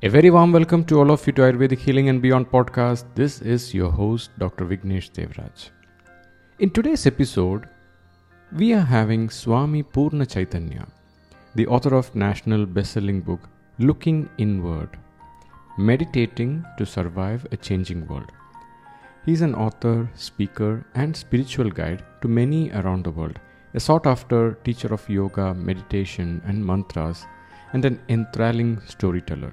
A very warm welcome to all of you to Ayurvedic Healing and Beyond podcast. This is your host, Dr. Vignesh Devraj. In today's episode, we are having Swami Purna Chaitanya, the author of national best-selling book Looking Inward, Meditating to Survive a Changing World. He is an author, speaker, and spiritual guide to many around the world, a sought after teacher of yoga, meditation, and mantras, and an enthralling storyteller.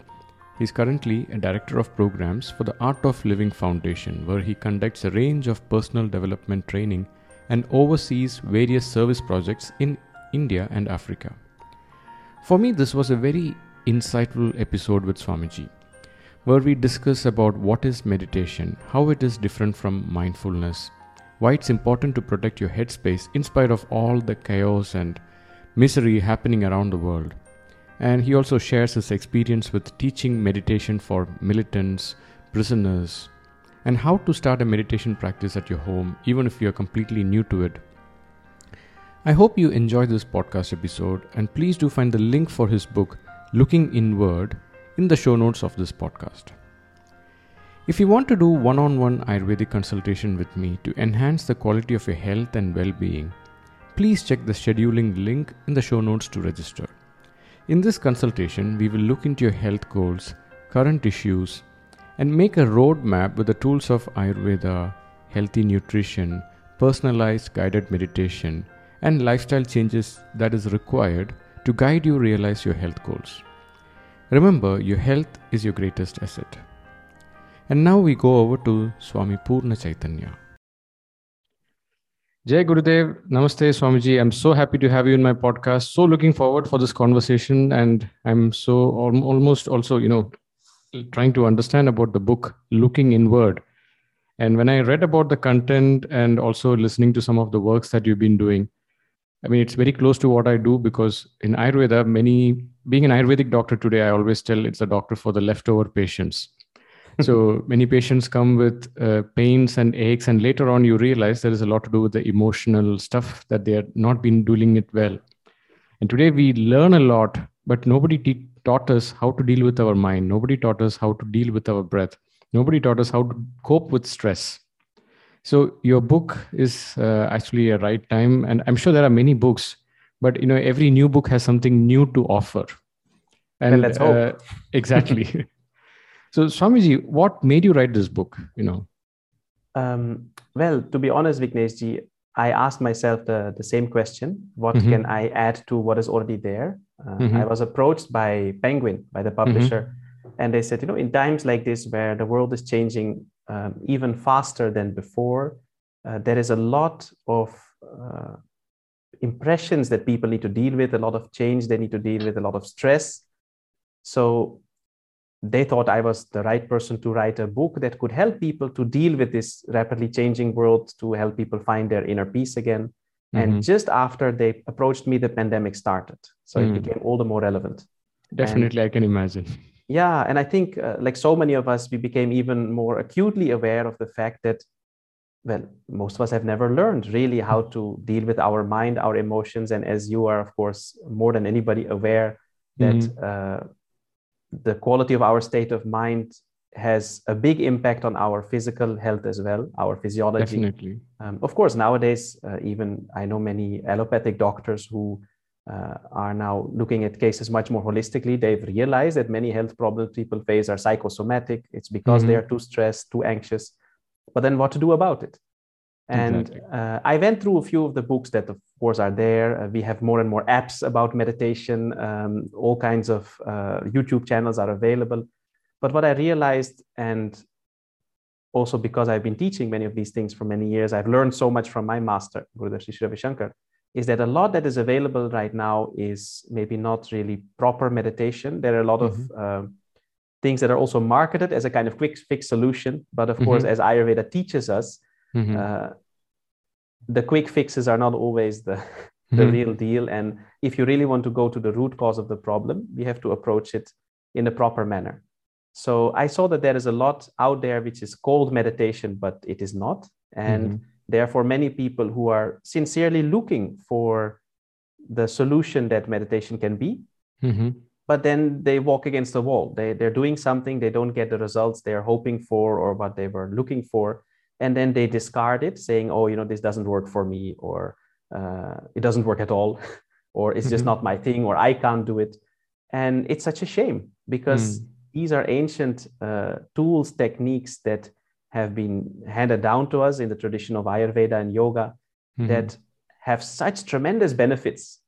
He is currently a director of programs for the Art of Living Foundation, where he conducts a range of personal development training and oversees various service projects in India and Africa. For me, this was a very insightful episode with Swamiji, where we discuss about what is meditation, how it is different from mindfulness, why it's important to protect your headspace in spite of all the chaos and misery happening around the world and he also shares his experience with teaching meditation for militants, prisoners, and how to start a meditation practice at your home, even if you're completely new to it. I hope you enjoy this podcast episode, and please do find the link for his book, Looking Inward, in the show notes of this podcast. If you want to do one on one Ayurvedic consultation with me to enhance the quality of your health and well being, please check the scheduling link in the show notes to register. In this consultation, we will look into your health goals, current issues, and make a roadmap with the tools of Ayurveda, healthy nutrition, personalized guided meditation, and lifestyle changes that is required to guide you realize your health goals. Remember, your health is your greatest asset. And now we go over to Swami Purna Chaitanya. Jai Gurudev, Namaste Swamiji. I'm so happy to have you in my podcast. So looking forward for this conversation, and I'm so almost also, you know, trying to understand about the book Looking Inward. And when I read about the content and also listening to some of the works that you've been doing, I mean, it's very close to what I do because in Ayurveda, many being an Ayurvedic doctor today, I always tell it's a doctor for the leftover patients so many patients come with uh, pains and aches and later on you realize there is a lot to do with the emotional stuff that they are not been doing it well. And today we learn a lot but nobody te- taught us how to deal with our mind. Nobody taught us how to deal with our breath. Nobody taught us how to cope with stress. So your book is uh, actually a right time and i'm sure there are many books but you know every new book has something new to offer. And let's hope. Uh, exactly So, Swamiji, what made you write this book? You know. Um, well, to be honest, Vigneshji, I asked myself the, the same question: What mm-hmm. can I add to what is already there? Uh, mm-hmm. I was approached by Penguin, by the publisher, mm-hmm. and they said, you know, in times like this where the world is changing um, even faster than before, uh, there is a lot of uh, impressions that people need to deal with, a lot of change they need to deal with, a lot of stress. So they thought I was the right person to write a book that could help people to deal with this rapidly changing world, to help people find their inner peace again. Mm-hmm. And just after they approached me, the pandemic started. So mm. it became all the more relevant. Definitely, and, I can imagine. Yeah. And I think, uh, like so many of us, we became even more acutely aware of the fact that, well, most of us have never learned really how to deal with our mind, our emotions. And as you are, of course, more than anybody aware that. Mm-hmm. Uh, the quality of our state of mind has a big impact on our physical health as well, our physiology. Definitely. Um, of course, nowadays, uh, even I know many allopathic doctors who uh, are now looking at cases much more holistically. They've realized that many health problems people face are psychosomatic. It's because mm-hmm. they are too stressed, too anxious. But then what to do about it? And exactly. uh, I went through a few of the books that, of course, are there. Uh, we have more and more apps about meditation. Um, all kinds of uh, YouTube channels are available. But what I realized, and also because I've been teaching many of these things for many years, I've learned so much from my master, Gurudev Sri Ravi Shankar, is that a lot that is available right now is maybe not really proper meditation. There are a lot mm-hmm. of uh, things that are also marketed as a kind of quick fix solution. But of mm-hmm. course, as Ayurveda teaches us, Mm-hmm. Uh, the quick fixes are not always the, the mm-hmm. real deal. And if you really want to go to the root cause of the problem, you have to approach it in a proper manner. So I saw that there is a lot out there which is called meditation, but it is not. And mm-hmm. therefore, many people who are sincerely looking for the solution that meditation can be, mm-hmm. but then they walk against the wall. They, they're doing something, they don't get the results they're hoping for or what they were looking for. And then they discard it, saying, oh, you know, this doesn't work for me, or uh, it doesn't work at all, or it's just mm-hmm. not my thing, or I can't do it. And it's such a shame because mm. these are ancient uh, tools, techniques that have been handed down to us in the tradition of Ayurveda and yoga mm-hmm. that have such tremendous benefits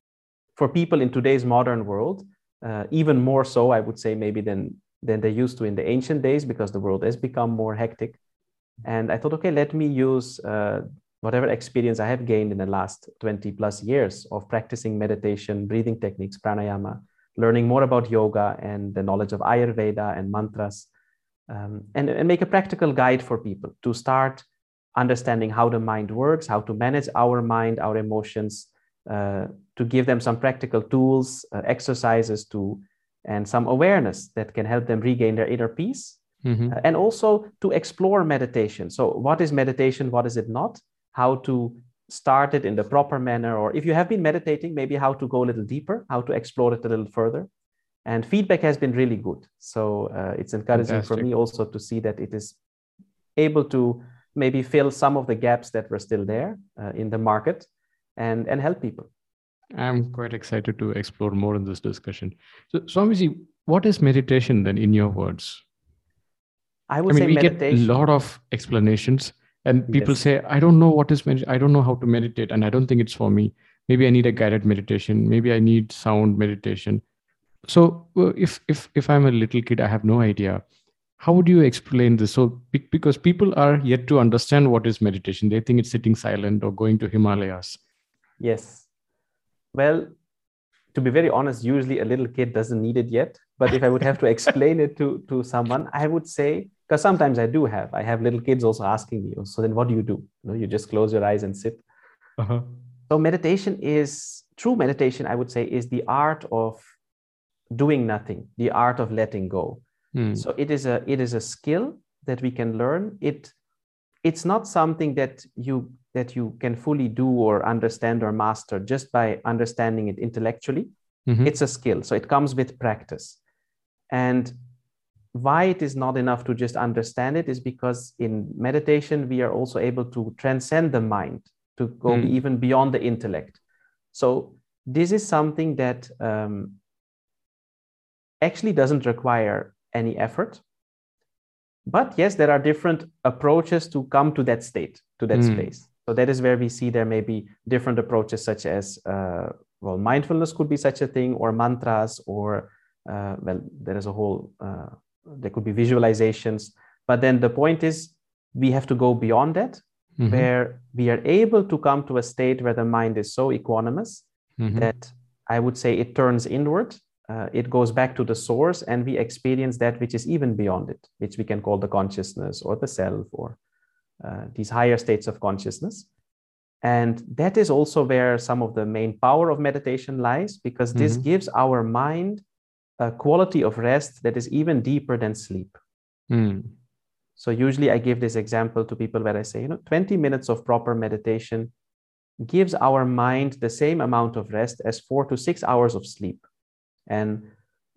for people in today's modern world uh, even more so, I would say, maybe than than they used to in the ancient days, because the world has become more hectic. And I thought, okay, let me use uh, whatever experience I have gained in the last 20 plus years of practicing meditation, breathing techniques, pranayama, learning more about yoga and the knowledge of Ayurveda and mantras, um, and, and make a practical guide for people to start understanding how the mind works, how to manage our mind, our emotions, uh, to give them some practical tools, uh, exercises to, and some awareness that can help them regain their inner peace. Mm-hmm. And also to explore meditation. So, what is meditation? What is it not? How to start it in the proper manner, or if you have been meditating, maybe how to go a little deeper, how to explore it a little further. And feedback has been really good. So, uh, it's encouraging Fantastic. for me also to see that it is able to maybe fill some of the gaps that were still there uh, in the market and and help people i'm quite excited to explore more in this discussion so swamiji what is meditation then in your words i would I mean, say we meditation. get a lot of explanations and people yes. say i don't know what is med- i don't know how to meditate and i don't think it's for me maybe i need a guided meditation maybe i need sound meditation so if if if i'm a little kid i have no idea how would you explain this so because people are yet to understand what is meditation they think it's sitting silent or going to himalayas Yes. Well, to be very honest, usually a little kid doesn't need it yet. But if I would have to explain it to, to someone, I would say, because sometimes I do have, I have little kids also asking me, so then what do you do? You, know, you just close your eyes and sit. Uh-huh. So meditation is, true meditation, I would say, is the art of doing nothing, the art of letting go. Hmm. So it is a it is a skill that we can learn. It it's not something that you that you can fully do or understand or master just by understanding it intellectually mm-hmm. it's a skill so it comes with practice and why it is not enough to just understand it is because in meditation we are also able to transcend the mind to go mm. even beyond the intellect so this is something that um, actually doesn't require any effort but yes there are different approaches to come to that state to that mm. space so that is where we see there may be different approaches such as uh, well mindfulness could be such a thing or mantras or uh, well there is a whole uh, there could be visualizations but then the point is we have to go beyond that mm-hmm. where we are able to come to a state where the mind is so equanimous mm-hmm. that i would say it turns inward uh, it goes back to the source and we experience that which is even beyond it which we can call the consciousness or the self or uh, these higher states of consciousness and that is also where some of the main power of meditation lies because this mm-hmm. gives our mind a quality of rest that is even deeper than sleep mm. so usually i give this example to people where i say you know 20 minutes of proper meditation gives our mind the same amount of rest as 4 to 6 hours of sleep and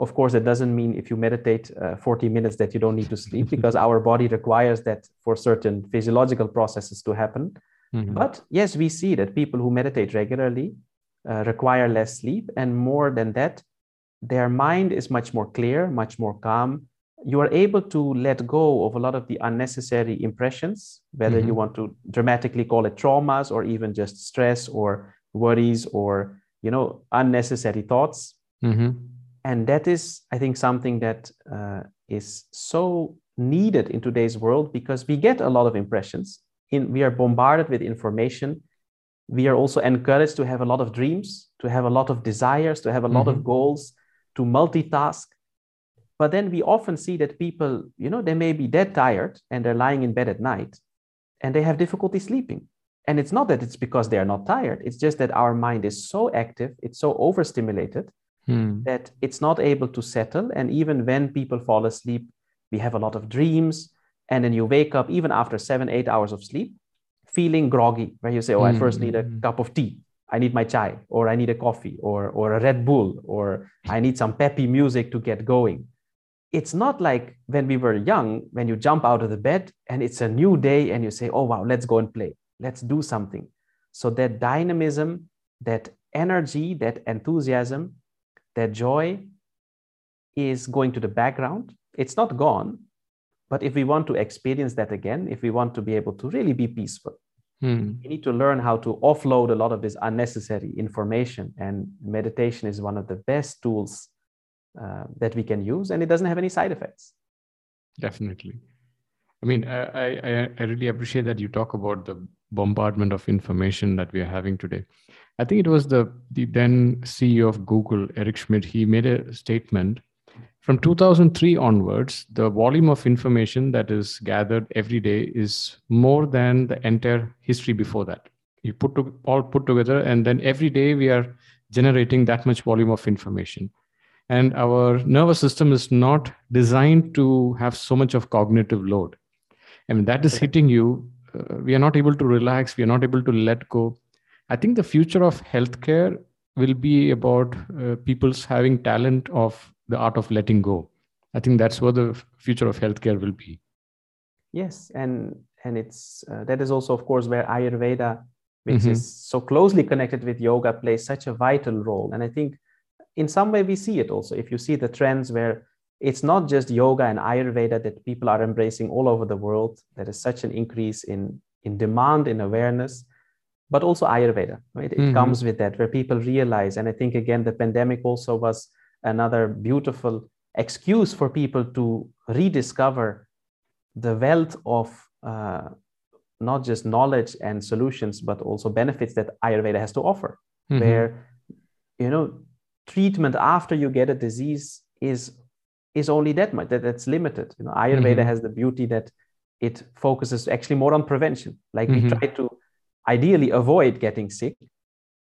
of course, that doesn't mean if you meditate uh, 40 minutes that you don't need to sleep because our body requires that for certain physiological processes to happen. Mm-hmm. But yes, we see that people who meditate regularly uh, require less sleep. And more than that, their mind is much more clear, much more calm. You are able to let go of a lot of the unnecessary impressions, whether mm-hmm. you want to dramatically call it traumas or even just stress or worries or you know unnecessary thoughts Mm-hmm. And that is, I think, something that uh, is so needed in today's world because we get a lot of impressions. In, we are bombarded with information. We are also encouraged to have a lot of dreams, to have a lot of desires, to have a lot mm-hmm. of goals, to multitask. But then we often see that people, you know, they may be dead tired and they're lying in bed at night and they have difficulty sleeping. And it's not that it's because they are not tired, it's just that our mind is so active, it's so overstimulated hmm. that it's not able to settle. And even when people fall asleep, we have a lot of dreams. And then you wake up, even after seven, eight hours of sleep, feeling groggy, where you say, Oh, I first need a hmm. cup of tea. I need my chai, or I need a coffee, or, or a Red Bull, or I need some peppy music to get going. It's not like when we were young, when you jump out of the bed and it's a new day and you say, oh, wow, let's go and play. Let's do something. So that dynamism, that energy, that enthusiasm, that joy is going to the background. It's not gone. But if we want to experience that again, if we want to be able to really be peaceful, Hmm. we need to learn how to offload a lot of this unnecessary information. And meditation is one of the best tools uh, that we can use, and it doesn't have any side effects. Definitely. I mean, I, I, I really appreciate that you talk about the bombardment of information that we are having today. I think it was the, the then CEO of Google, Eric Schmidt, he made a statement from 2003 onwards, the volume of information that is gathered every day is more than the entire history before that. You put to, all put together, and then every day we are generating that much volume of information. And our nervous system is not designed to have so much of cognitive load. I mean, that is hitting you. Uh, we are not able to relax. We are not able to let go. I think the future of healthcare will be about uh, people's having talent of the art of letting go. I think that's what the future of healthcare will be. Yes, and and it's uh, that is also, of course, where Ayurveda, which mm-hmm. is so closely connected with yoga, plays such a vital role. And I think, in some way, we see it also. If you see the trends where it's not just yoga and Ayurveda that people are embracing all over the world. There is such an increase in in demand, in awareness, but also Ayurveda. Right? It mm-hmm. comes with that, where people realize. And I think again, the pandemic also was another beautiful excuse for people to rediscover the wealth of uh, not just knowledge and solutions, but also benefits that Ayurveda has to offer. Mm-hmm. Where, you know, treatment after you get a disease is is only that much that that's limited. You know, Ayurveda mm-hmm. has the beauty that it focuses actually more on prevention. Like mm-hmm. we try to ideally avoid getting sick,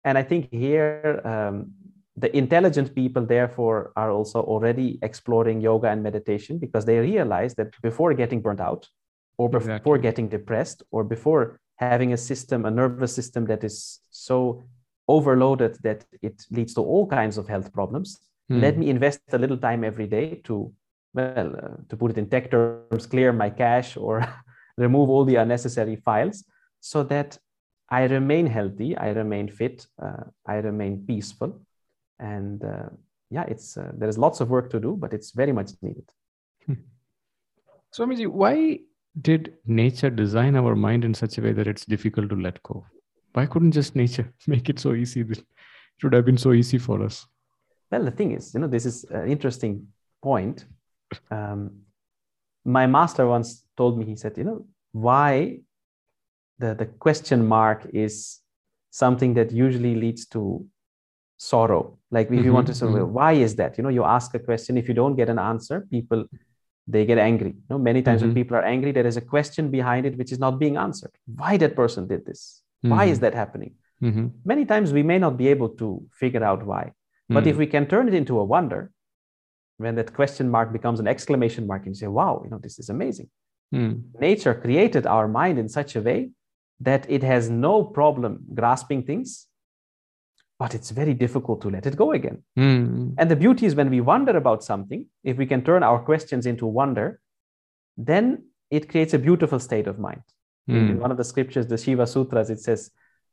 and I think here um, the intelligent people therefore are also already exploring yoga and meditation because they realize that before getting burnt out or before exactly. getting depressed or before having a system a nervous system that is so overloaded that it leads to all kinds of health problems hmm. let me invest a little time every day to well uh, to put it in tech terms clear my cache or remove all the unnecessary files so that i remain healthy i remain fit uh, i remain peaceful and uh, yeah it's uh, there is lots of work to do but it's very much needed. Swamiji, why did nature design our mind in such a way that it's difficult to let go? Why couldn't just nature make it so easy? It would have been so easy for us. Well the thing is you know this is an interesting point. Um, my master once told me he said you know why the, the question mark is something that usually leads to sorrow like if mm-hmm, you want to say mm-hmm. why is that you know you ask a question if you don't get an answer people they get angry you know many times mm-hmm. when people are angry there is a question behind it which is not being answered why that person did this why is mm-hmm. that happening mm-hmm. many times we may not be able to figure out why but if mm. we can turn it into a wonder when that question mark becomes an exclamation mark and you say wow you know this is amazing mm. nature created our mind in such a way that it has no problem grasping things but it's very difficult to let it go again. Mm. And the beauty is when we wonder about something, if we can turn our questions into wonder, then it creates a beautiful state of mind. Mm. In one of the scriptures, the Shiva Sutras, it says,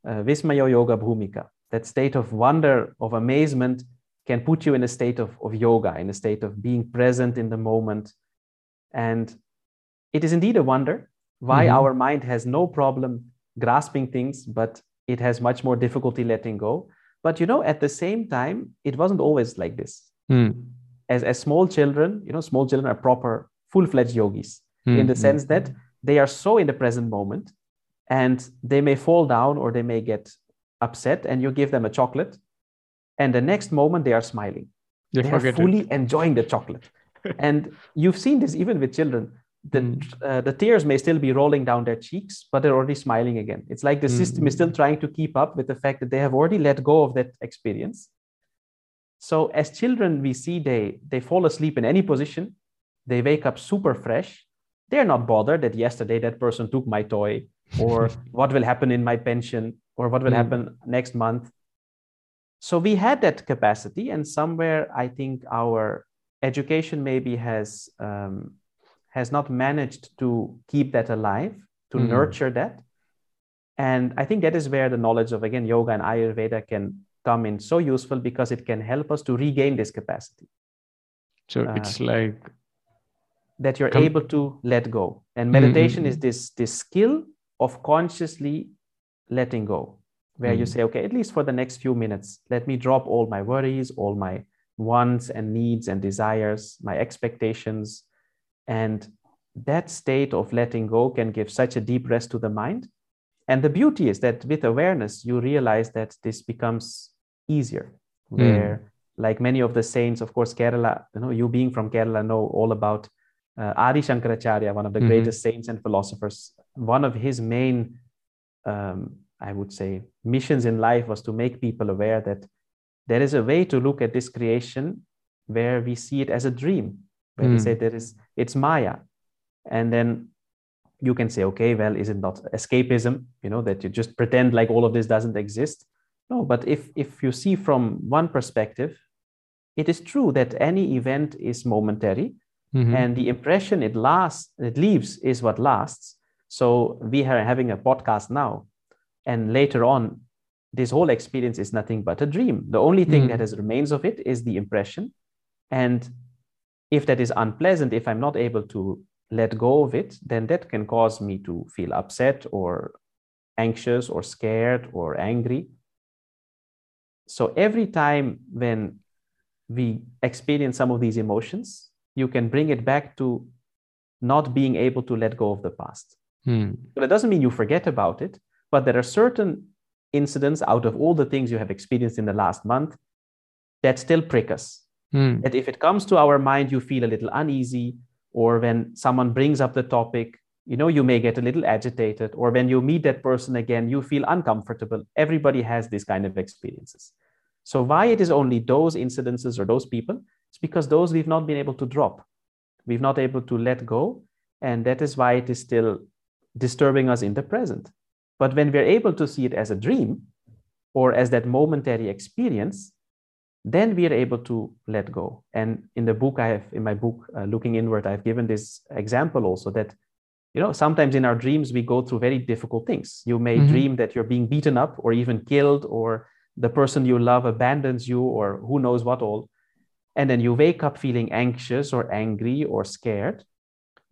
uh, Vismayo Yoga Bhumika. That state of wonder, of amazement, can put you in a state of, of yoga, in a state of being present in the moment. And it is indeed a wonder why mm-hmm. our mind has no problem grasping things, but it has much more difficulty letting go but you know, at the same time, it wasn't always like this. Mm. As, as small children, you know, small children are proper, full fledged yogis mm. in the sense mm. that they are so in the present moment and they may fall down or they may get upset and you give them a chocolate and the next moment they are smiling they, they are fully it. enjoying the chocolate and you've seen this even with children the, mm. uh, the tears may still be rolling down their cheeks, but they're already smiling again. It's like the mm. system is still trying to keep up with the fact that they have already let go of that experience. So as children, we see they they fall asleep in any position, they wake up super fresh. They're not bothered that yesterday that person took my toy, or what will happen in my pension, or what will mm. happen next month. so we had that capacity and somewhere i think our education maybe has um, has not managed to keep that alive to Mhm. nurture that and i think that is where the knowledge of again yoga and ayurveda can come in so useful because it can help us to regain this capacity So Uh, it's like, that you're Com- able to let go and Mm, meditation mm, is this this skill of consciously letting go where you Mm. say okay at least for the next few minutes let me drop all my worries all my wants and needs and desires my expectations and that state of letting go can give such a deep rest to the mind. And the beauty is that with awareness you realize that this becomes easier. Where like many of the saints of course kerala you know you being from kerala know all about uh, adi shankaracharya one of the Mhm. greatest saints and philosophers. One of his main um, i would say missions in life was to make people aware that there is a way to look at this creation where we see it as a dream where Mm. say there is it's maya and then you can say okay well is it not escapism you know that you just pretend like all of this doesn't exist no but if if you see from one perspective it is true that any event is momentary Mhm. and the impression it lasts it leaves is what lasts so we are having a podcast now and later on this whole experience is nothing but a dream the only thing Mm. that has remains of it is the impression and if that is unpleasant if i'm not able to let go of it then that can cause me to feel upset or anxious or scared or angry so every time when we experience some of these emotions you can bring it back to not being able to let go of the past Mm. so that doesn't mean you forget about it, but there are certain incidents out of all the things you have experienced in the last month that still prick us. Mm. That if it comes to our mind, you feel a little uneasy, or when someone brings up the topic, you know, you may get a little agitated, or when you meet that person again, you feel uncomfortable. Everybody has these kind of experiences. So, why it is only those incidences or those people? It's because those we've not been able to drop. We've not able to let go. And that is why it is still disturbing us in the present. But when we're able to see it as a dream or as that momentary experience, then we are able to let go. And in the book, I have, in my book, uh, Looking Inward, I've given this example also that, you know, sometimes in our dreams, we go through very difficult things. You may Mhm. dream that you're being beaten up or even killed, or the person you love abandons you, or who knows what all. And then you wake up feeling anxious or angry or scared.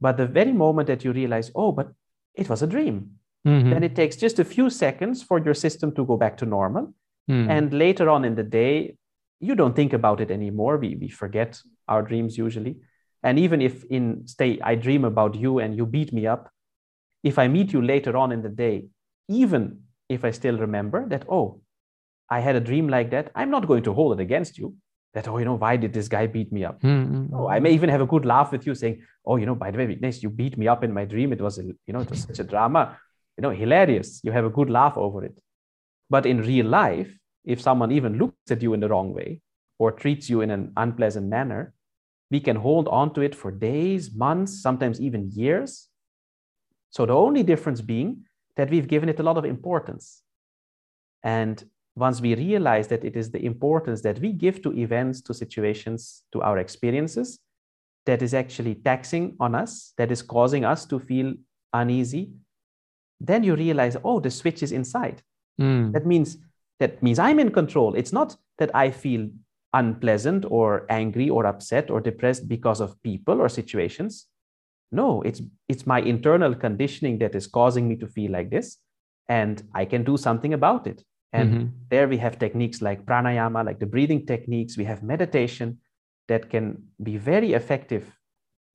But the very moment that you realize, oh, but it was a dream, Mhm. then it takes just a few seconds for your system to go back to normal. Mm. And later on in the day, you don't think about it anymore. We, we forget our dreams usually. And even if in stay, I dream about you and you beat me up, if I meet you later on in the day, even if I still remember that, oh, I had a dream like that, I'm not going to hold it against you. That, oh, you know, why did this guy beat me up? Mm, mm, Oh, I may even have a good laugh with you saying, "Oh, you know, by the way, Vignesh, you beat me up in my dream. It was, a, you know, it was such a drama. You know, hilarious. You have a good laugh over it." But in real life, if someone even looks at you in the wrong way or treats you in an unpleasant manner, we can hold on to it for days, months, sometimes even years. So the only difference being that we've given it a lot of importance. And once we realize that it is the importance that we give to events, to situations, to our experiences, that is actually taxing on us, that is causing us to feel uneasy, then you realize, oh, the switch is inside. mm. That means that means I'm in control. It's not that I feel unpleasant or angry or upset or depressed because of people or situations. No, it's it's my internal conditioning that is causing me to feel like this, and I can do something about it. And Mhm. there we have techniques like pranayama, like the breathing techniques. We have meditation that can be very effective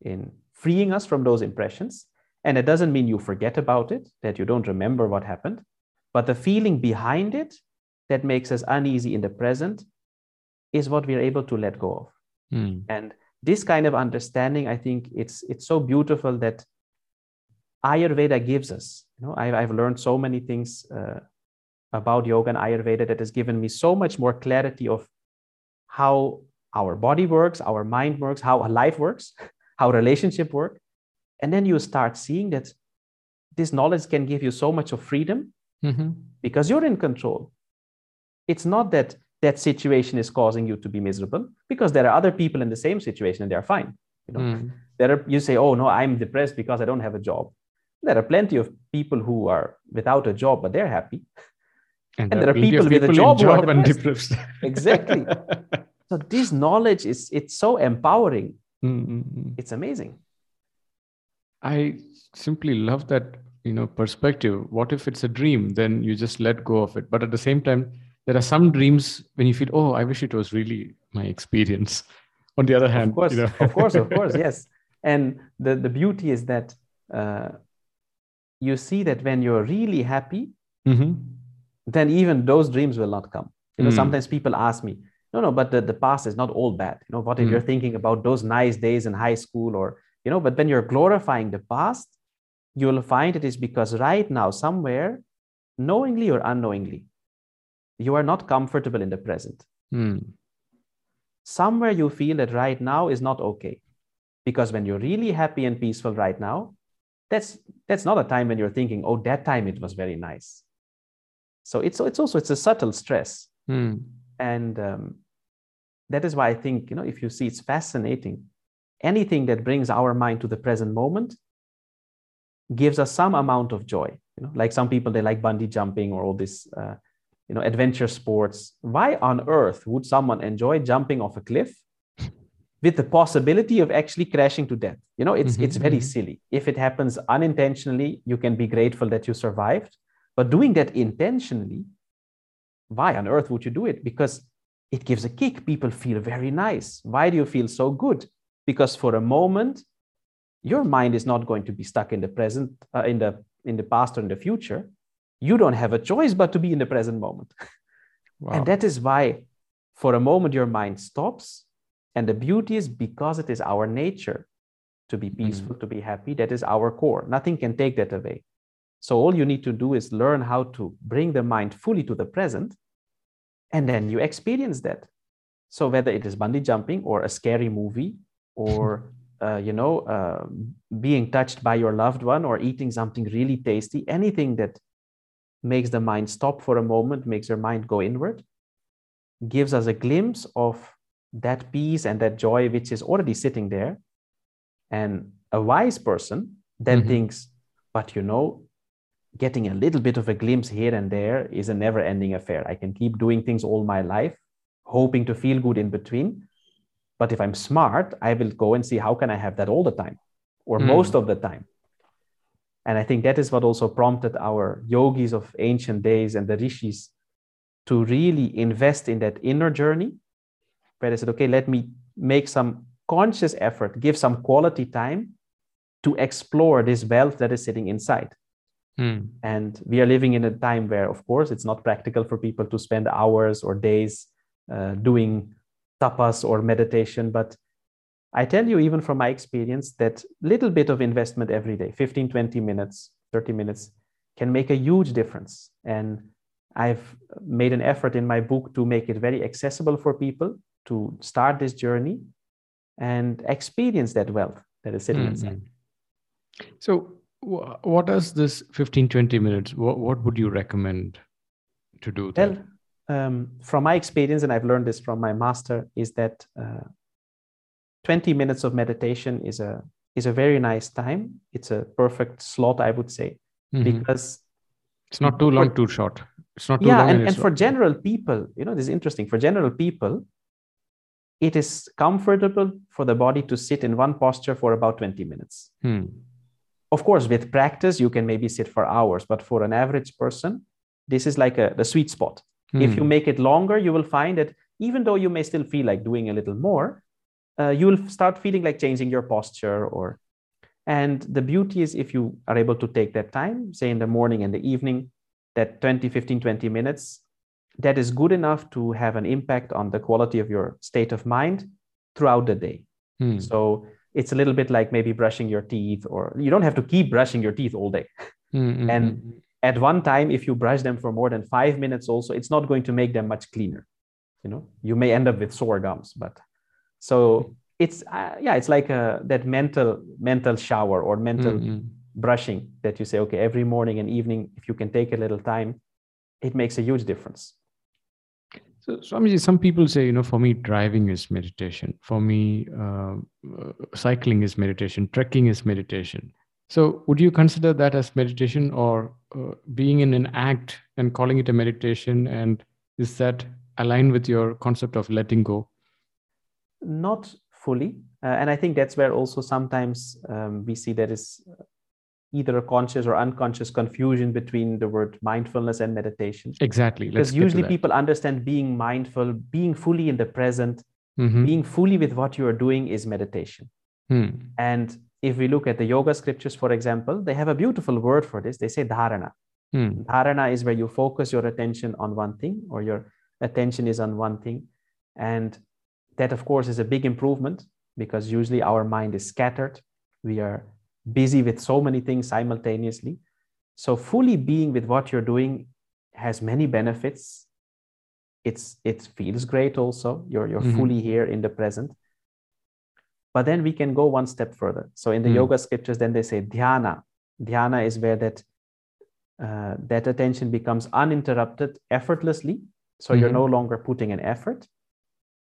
in freeing us from those impressions. And it doesn't mean you forget about it, that you don't remember what happened, but the feeling behind it that makes us uneasy in the present is what we're able to let go of. Mm. And this kind of understanding, I think it's it's so beautiful that Ayurveda gives us. You know, I've, I've learned so many things uh, about yoga and Ayurveda that has given me so much more clarity of how our body works, our mind works, how a life works, how relationship work. And then you start seeing that this knowledge can give you so much of freedom Mhm. because you're in control. It's not that that situation is causing you to be miserable because there are other people in the same situation and they're fine you know Mm. there are you say oh no i'm depressed because i don't have a job there are plenty of people who are without a job but they're happy And, there are of people with a in job who are and depressed. depressed. Exactly. so this knowledge is it's so empowering Mm, mm, mm. it's amazing I simply love that you know perspective. What if it's a dream? Then you just let go of it. But at the same time, there are some dreams when you feel, oh, I wish it was really my experience. On the other hand, of course you know, of course of course yes and the the beauty is that uh, you see that when you're really happy Mhm. then even those dreams will not come you know Mm. sometimes people ask me no no but the, the past is not all bad you know what if Mm. you're thinking about those nice days in high school or you know but when you're glorifying the past you'll find it is because right now somewhere knowingly or unknowingly you are not comfortable in the present. Mm. somewhere you feel that right now is not okay. Because when you're really happy and peaceful right now that's that's not a time when you're thinking oh that time it was very nice. So it's it's also it's a subtle stress. Mm. and um, that is why i think you know if you see it's fascinating. Anything that brings our mind to the present moment gives us some amount of joy. You know like some people they like bungee jumping or all this uh, you know adventure sports why on earth would someone enjoy jumping off a cliff with the possibility of actually crashing to death? You know it's Mhm, it's very mhm. silly. If it happens unintentionally you can be grateful that you survived. But doing that intentionally why on earth would you do it? Because it gives a kick. People feel very nice. Why do you feel so good? Because for a moment your mind is not going to be stuck in the present uh, in the in the past or in the future you don't have a choice but to be in the present moment. Wow. and that is why for a moment your mind stops and the beauty is because it is our nature to be peaceful to be happy that is our core. Nothing can take that away. So all you need to do is learn how to bring the mind fully to the present and then you experience that. So whether it is bungee jumping or a scary movie or uh, you know uh, being touched by your loved one or eating something really tasty anything that makes the mind stop for a moment makes your mind go inward gives us a glimpse of that peace and that joy which is already sitting there and a wise person then Mhm. thinks but you know getting a little bit of a glimpse here and there is a never ending affair i can keep doing things all my life hoping to feel good in between but if i'm smart i will go and see how can i have that all the time or Mm. most of the time and i think that is what also prompted our yogis of ancient days and the rishis to really invest in that inner journey where they said okay let me make some conscious effort give some quality time to explore this wealth that is sitting inside Mm. and we are living in a time where of course it's not practical for people to spend hours or days uh, doing tapas or meditation but i tell you even from my experience that little bit of investment every day 15 20 minutes 30 minutes can make a huge difference and i've made an effort in my book to make it very accessible for people to start this journey and experience that wealth that is sitting Mm, inside. So, wh- what does this 15, 20 minutes, what, what would you recommend to do? Well, um, from my experience, and I've learned this from my master, is that uh, 20 minutes of meditation is a is a very nice time. It's a perfect slot, I would say, Mhm. because it's not too long, for- too short. It's not too yeah, long. and, and for general people, you know, this is interesting. For general people, it is comfortable for the body to sit in one posture for about 20 minutes. Hmm. Of course, with practice, you can maybe sit for hours, but for an average person, this is like a the sweet spot. If you Hmm. make it longer, you will find that even though you may still feel like doing a little more, uh, you will start feeling like changing your posture or and the beauty is if you are able to take that time say in the morning and the evening that 20 15 20 minutes that is good enough to have an impact on the quality of your state of mind throughout the day Hmm. so it's a little bit like maybe brushing your teeth or you don't have to keep brushing your teeth all day Hmm, hmm, and hmm. at one time if you brush them for more than five minutes also it's not going to make them much cleaner you know you may end up with sore gums but so it's uh, yeah it's like a, that mental mental shower or mental Hmm, hmm. brushing that you say okay every morning and evening if you can take a little time it makes a huge difference So, Swamiji, some people say, you know, for me, driving is meditation. For me, uh, uh, cycling is meditation. Trekking is meditation. So, would you consider that as meditation or uh, being in an act and calling it a meditation? And is that aligned with your concept of letting go? Not fully. Uh, and I think that's where also sometimes um, we see there is either a conscious or unconscious confusion between the word mindfulness and meditation. Exactly. Because usually people understand being mindful, being fully in the present, mm-hmm. being fully with what you are doing is meditation. Hmm. And if we look at the yoga scriptures, for example, they have a beautiful word for this. They say dharana. Hmm. Dharana is where you focus your attention on one thing or your attention is on one thing. And that, of course, is a big improvement because usually our mind is scattered. We are busy with so many things simultaneously. So, fully being with what you're doing has many benefits. It's, it feels great also. You're, you're mm-hmm. fully here in the present. But then we can go one step further. So in the mm. yoga scriptures, then they say dhyana. Dhyana is where that uh, that attention becomes uninterrupted effortlessly. So mm-hmm. you're no longer putting an effort.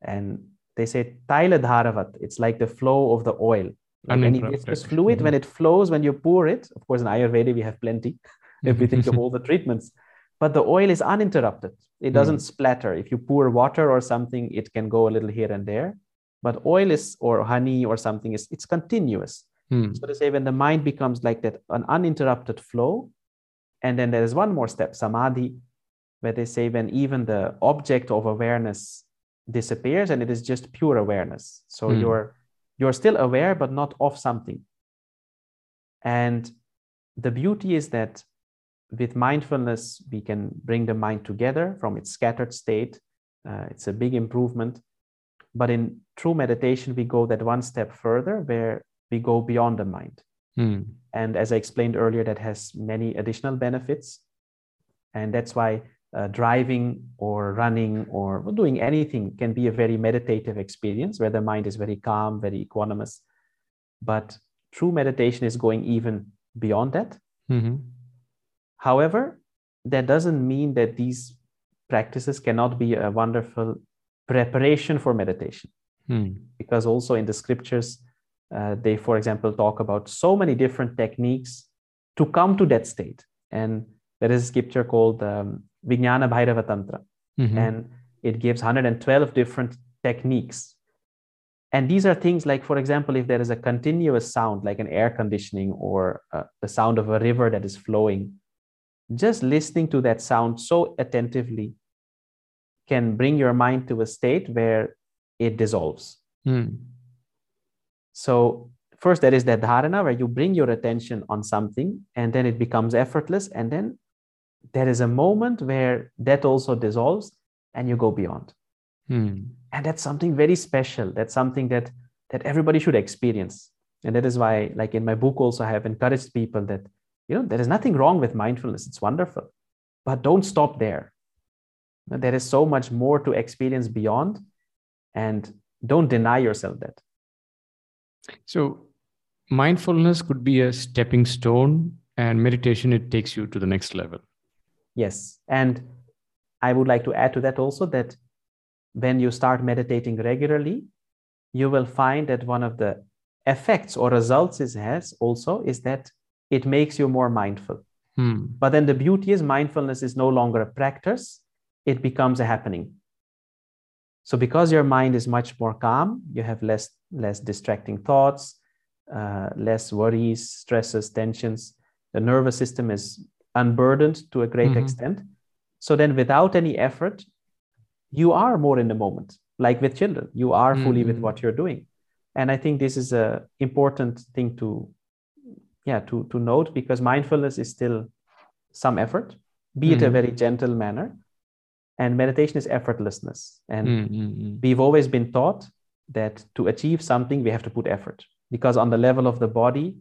And they say taila dharavat. It's like the flow of the oil. Like any viscous fluid, mm-hmm. when it flows, when you pour it, of course, in Ayurveda, we have plenty if we think of all the treatments. But the oil is uninterrupted. It doesn't mm. splatter. If you pour water or something, it can go a little here and there but oil is or honey or something is it's continuous hmm. so to say when the mind becomes like that an uninterrupted flow and then there is one more step samadhi where they say when even the object of awareness disappears and it is just pure awareness so hmm. you're you're still aware but not of something and the beauty is that with mindfulness we can bring the mind together from its scattered state uh, it's a big improvement but in true meditation, we go that one step further where we go beyond the mind. Hmm. And as I explained earlier, that has many additional benefits. And that's why uh, driving or running or doing anything can be a very meditative experience where the mind is very calm, very equanimous. But true meditation is going even beyond that. Mm-hmm. However, that doesn't mean that these practices cannot be a wonderful preparation for meditation. Hmm. Because also in the scriptures, uh, they, for example, talk about so many different techniques to come to that state. And there is a scripture called um, Vijnana Bhairava Tantra. Mm-hmm. And it gives 112 different techniques. And these are things like, for example, if there is a continuous sound, like an air conditioning or uh, the sound of a river that is flowing, just listening to that sound so attentively can bring your mind to a state where it dissolves. Mm. So, first, there is that dharana where you bring your attention on something and then it becomes effortless. And then there is a moment where that also dissolves and you go beyond. Mm. And that's something very special. That's something that that everybody should experience. And that is why, like in my book, also I have encouraged people that, you know, there is nothing wrong with mindfulness. It's wonderful. But don't stop there there is so much more to experience beyond, and don't deny yourself that. So, mindfulness could be a stepping stone, and meditation, it takes you to the next level. Yes. And I would like to add to that also that when you start meditating regularly, you will find that one of the effects or results it has also is that it makes you more mindful. Hmm. But then the beauty is mindfulness is no longer a practice, it becomes a happening. So because your mind is much more calm, you have less less distracting thoughts, uh, less worries, stresses, tensions. The nervous system is unburdened to a great mm-hmm. extent. So then, without any effort, you are more in the moment. Like with children, you are fully mm-hmm. with what you're doing, and I think this is a important thing to, yeah, to to note because mindfulness is still some effort, be mm-hmm. it a mm-hmm. very gentle manner, and meditation is effortlessness and mm-hmm. we've always been taught that to achieve something we have to put effort because on the level of the body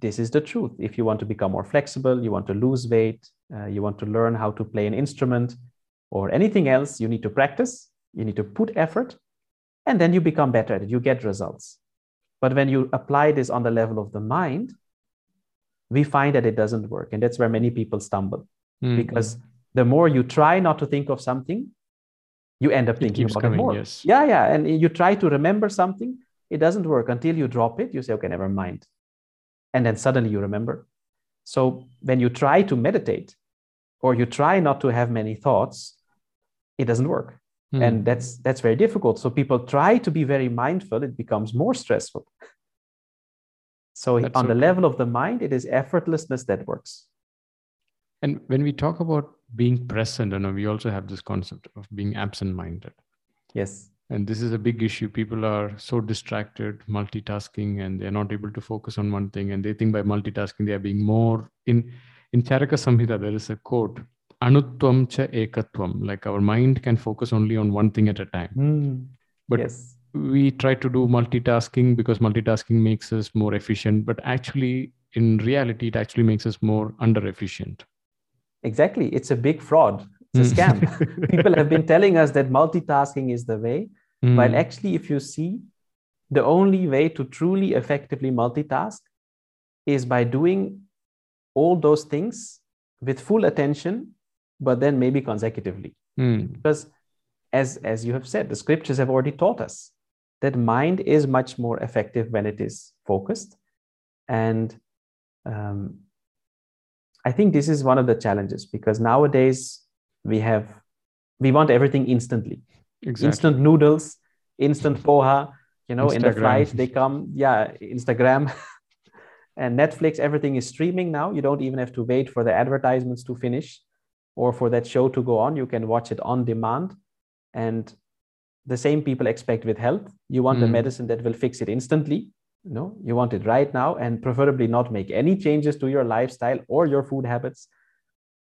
this is the truth if you want to become more flexible you want to lose weight uh, you want to learn how to play an instrument or anything else you need to practice you need to put effort and then you become better at it you get results but when you apply this on the level of the mind we find that it doesn't work and that's where many people stumble mm-hmm. because the more you try not to think of something, you end up thinking keeps about coming, it more. yes. Yeah, yeah. And you try to remember something, it doesn't work until you drop it. You say, okay, never mind. And then suddenly you remember. So when you try to meditate or you try not to have many thoughts, it doesn't work. Hmm. And that's that's very difficult. So people try to be very mindful, it becomes more stressful. So That's on so the level of the mind, it is effortlessness that works. And when we talk about being present, you know, we also have this concept of being absent-minded. Yes. And this is a big issue. People are so distracted, multitasking, and they're not able to focus on one thing. And they think by multitasking, they are being more in in Charaka Samhita, there is a quote, Anutvam cha ekatvam. Like our mind can focus only on one thing at a time. Hmm. But yes. we try to do multitasking because multitasking makes us more efficient. But actually, in reality, it actually makes us more under efficient. Exactly. It's a big fraud. It's a scam. People have been telling us that multitasking is the way, while Mm. actually, if you see, the only way to truly effectively multitask is by doing all those things with full attention, but then maybe consecutively. Mm. Because as, as you have said, the scriptures have already taught us that mind is much more effective when it is focused. And um, I think this is one of the challenges because nowadays we have we want everything instantly Exactly. instant noodles, instant poha, you know, in the Instagram. flight they come, yeah, Instagram and Netflix, everything is streaming now. You don't even have to wait for the advertisements to finish or for that show to go on. You can watch it on demand. And the same people expect with health. You want a Mm. medicine that will fix it instantly. You know, you want it right now and preferably not make any changes to your lifestyle or your food habits.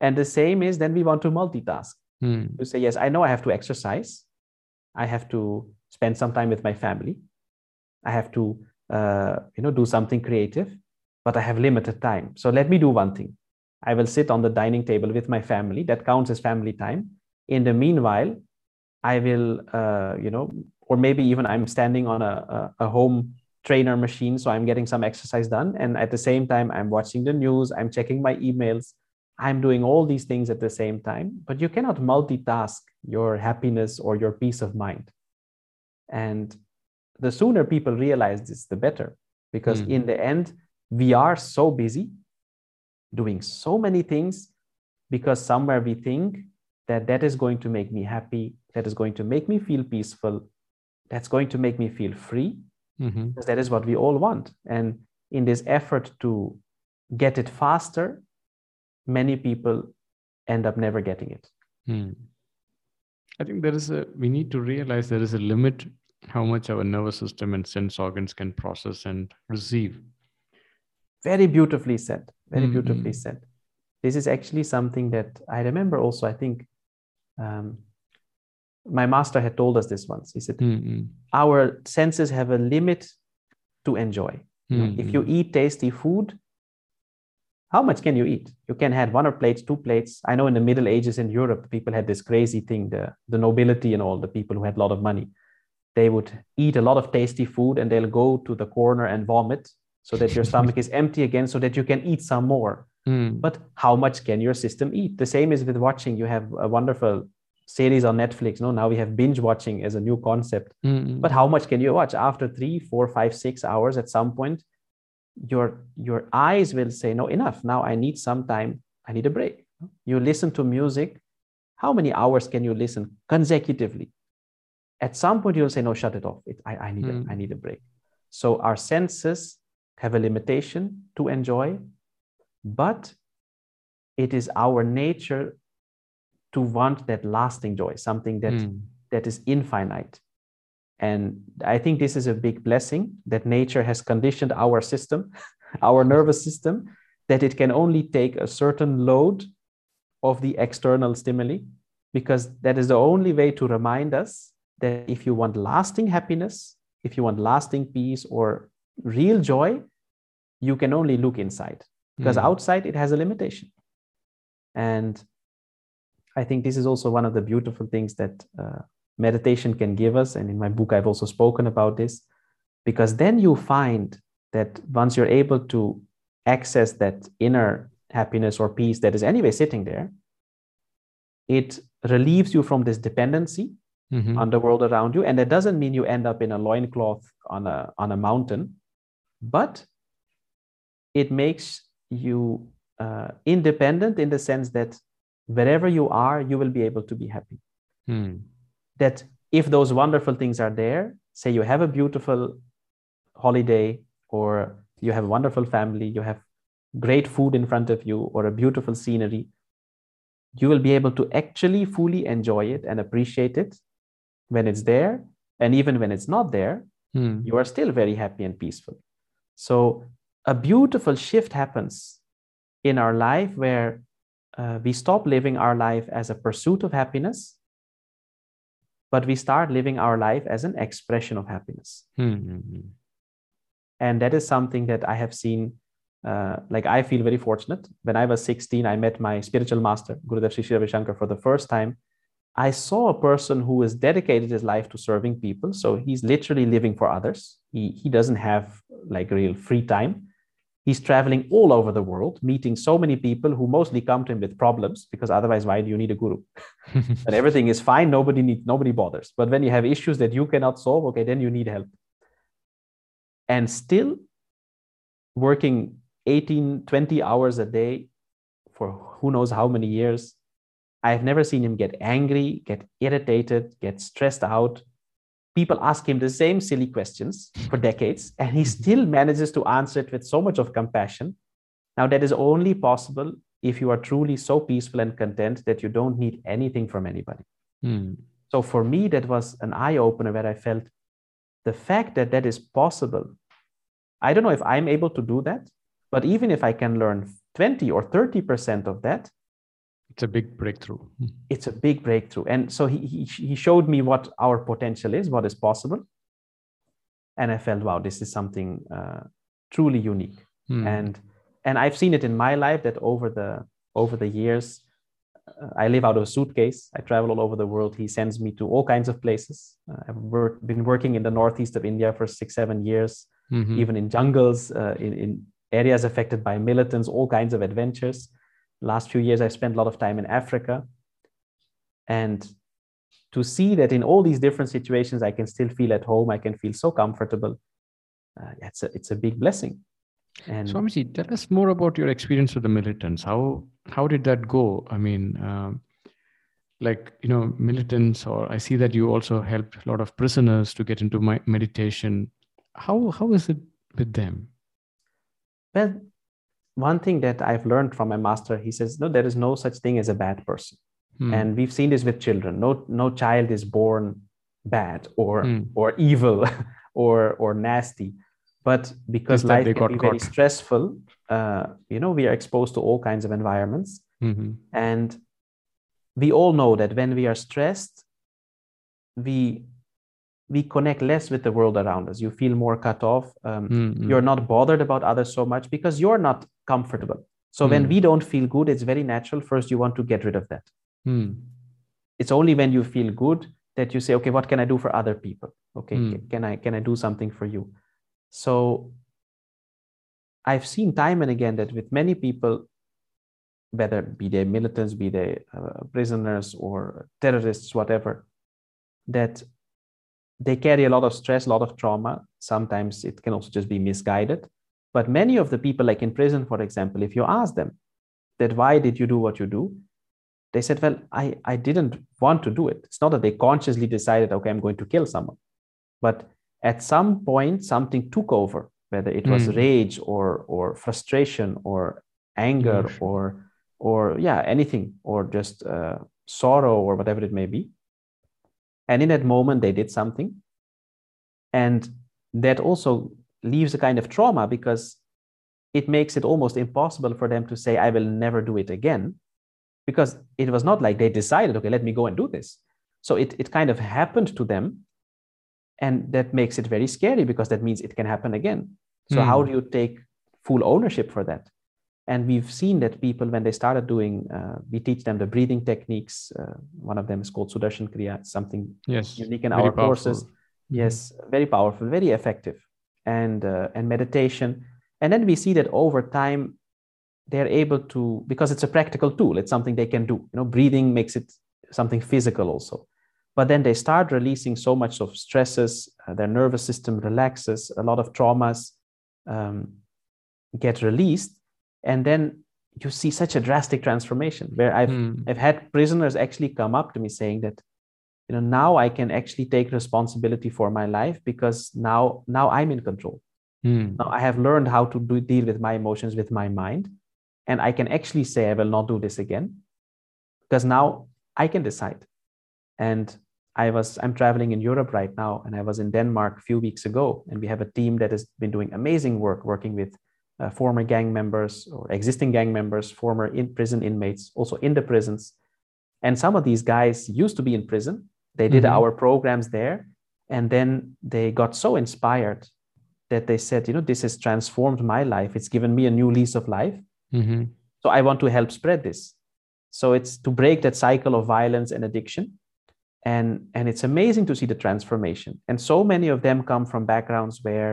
And the same is then we want to multitask Mm. to say, yes, I know I have to exercise. I have to spend some time with my family. I have to, uh, you know, do something creative, but I have limited time. So let me do one thing. I will sit on the dining table with my family. That counts as family time. In the meanwhile, I will, uh, you know, or maybe even I'm standing on a, a, a home trainer machine, so I'm getting some exercise done. And at the same time, I'm watching the news, I'm checking my emails, I'm doing all these things at the same time, but you cannot multitask your happiness or your peace of mind. And the sooner people realize this, the better. Because Mm. in the end, we are so busy doing so many things because somewhere we think that that is going to make me happy, that is going to make me feel peaceful, that's going to make me feel free, Mhm. because that is what we all want. And in this effort to get it faster, many people end up never getting it. Hmm. I think there is a, we need to realize there is a limit how much our nervous system and sense organs can process and receive. Very beautifully said. Very Mm, beautifully said. This is actually something that I remember also. I think um, my master had told us this once. He said, Mm, Our senses have a limit to enjoy. Know, If you mm, eat tasty food, how much can you eat? You can have one or plates, two plates. I know in the Middle Ages in Europe, people had this crazy thing, the, the nobility and all the people who had a lot of money. They would eat a lot of tasty food and they'll go to the corner and vomit so that your stomach is empty again so that you can eat some more. mm. But how much can your system eat? The same is with watching. You have a wonderful series on Netflix. No, now we have binge watching as a new concept. Mm, But how much can you watch? After three, four, five, six hours, at some point, your your eyes will say, "No, enough. Now I need some time. I need a break." You listen to music. How many hours can you listen consecutively? At some point, you'll say, "No, shut it off. It, I, I need Mm. a, I need a break." So our senses have a limitation to enjoy, but it is our nature to want that lasting joy, something that mm, that is infinite. And I think this is a big blessing that nature has conditioned our system, our nervous system, that it can only take a certain load of the external stimuli, because that is the only way to remind us that if you want lasting happiness, if you want lasting peace or real joy, you can only look inside, because mm. outside it has a limitation. And I think this is also one of the beautiful things that uh, meditation can give us. And in my book, I've also spoken about this, because then you find that once you're able to access that inner happiness or peace that is anyway sitting there, it relieves you from this dependency Mhm. on the world around you. And that doesn't mean you end up in a loincloth on a on a mountain, but it makes you uh, independent in the sense that wherever you are, you will be able to be happy. Hmm. That if those wonderful things are there, say you have a beautiful holiday or you have a wonderful family, you have great food in front of you or a beautiful scenery, you will be able to actually fully enjoy it and appreciate it when it's there. And even when it's not there, Hmm. you are still very happy and peaceful. So, a beautiful shift happens in our life where uh, we stop living our life as a pursuit of happiness, but we start living our life as an expression of happiness. Hmm. Hmm. Hmm. And that is something that I have seen. Uh, like I feel very fortunate. When I was 16, I met my spiritual master, Gurudev Sri Ravi Shankar, for the first time. I saw a person who has dedicated his life to serving people. So he's literally living for others. He, he doesn't have like real free time. He's traveling all over the world, meeting so many people who mostly come to him with problems because otherwise, why do you need a guru? and everything is fine, nobody needs, nobody bothers. But when you have issues that you cannot solve, okay, then you need help. And still working 18, 20 hours a day for who knows how many years. I've never seen him get angry, get irritated, get stressed out. People ask him the same silly questions for decades, and he still manages to answer it with so much of compassion. Now, that is only possible if you are truly so peaceful and content that you don't need anything from anybody. Hmm. So, for me, that was an eye opener where I felt the fact that that is possible. I don't know if I'm able to do that, but even if I can learn 20 or 30% of that, It's a big breakthrough. It's a big breakthrough. And so he, he, he showed me what our potential is, what is possible. And I felt, wow, this is something uh, truly unique. Hmm. And and I've seen it in my life that over the over the years, uh, I live out of a suitcase. I travel all over the world. He sends me to all kinds of places. Uh, I've work, been working in the northeast of India for six, seven years, Mhm. even in jungles, uh, in, in areas affected by militants, all kinds of adventures. Last few years, I've spent a lot of time in Africa. And to see that in all these different situations, I can still feel at home, I can feel so comfortable. Uh, it's, a, it's a big blessing. And Swamiji, tell us more about your experience with the militants. How how did that go? I mean, um, like you know, militants, or I see that you also helped a lot of prisoners to get into my meditation. How how is it with them? Well, one thing that I've learned from my master, he says, no, there is no such thing as a bad person. Hmm. And we've seen this with children. No, no child is born bad or Hmm. or evil or or nasty. But because life can got be very stressful, uh, you know, we are exposed to all kinds of environments. Mhm. And we all know that when we are stressed, we we connect less with the world around us. You feel more cut off. Um, Mhm. you're not bothered about others so much because you're not comfortable. So when Hmm. we don't feel good, it's very natural. First, you want to get rid of that. Hmm. It's only when you feel good that you say, okay, what can I do for other people? Okay, ca- can I can I do something for you? So I've seen time and again that with many people, whether be they militants, be they uh, prisoners or terrorists, whatever, that they carry a lot of stress, a lot of trauma. Sometimes it can also just be misguided. But many of the people, like in prison, for example, if you ask them that why did you do what you do, they said, well, I, I didn't want to do it. It's not that they consciously decided, okay, I'm going to kill someone. But at some point, something took over, whether it was Mm. rage or or frustration or anger or or yeah, anything, or just uh, sorrow or whatever it may be. And in that moment, they did something. And that also leaves a kind of trauma because it makes it almost impossible for them to say, I will never do it again. Because it was not like they decided, okay, let me go and do this. So it, it kind of happened to them. And that makes it very scary because that means it can happen again. So, Hmm. how do you take full ownership for that? And we've seen that people, when they started doing, uh, we teach them the breathing techniques. Uh, one of them is called Sudarshan Kriya, something Yes. unique in our courses. Yes, very powerful, very effective, and uh, and meditation. And then we see that over time, they're able to because it's a practical tool. It's something they can do. You know, breathing makes it something physical also. but then they start releasing so much of stresses uh, their nervous system relaxes a lot of traumas um, get released and then you see such a drastic transformation where i've Mm. i've had prisoners actually come up to me saying that you know now i can actually take responsibility for my life because now now i'm in control. Mm. now i have learned how to do, deal with my emotions with my mind and i can actually say i will not do this again because now i can decide. And i was i'm traveling in europe right now and i was in denmark a few weeks ago and we have a team that has been doing amazing work working with uh, former gang members or existing gang members former in prison inmates also in the prisons. And some of these guys used to be in prison they did Mhm. our programs there and then they got so inspired that they said you know this has transformed my life. It's given me a new lease of life. Mhm. so i want to help spread this. So it's to break that cycle of violence and addiction. And and it's amazing to see the transformation. And so many of them come from backgrounds where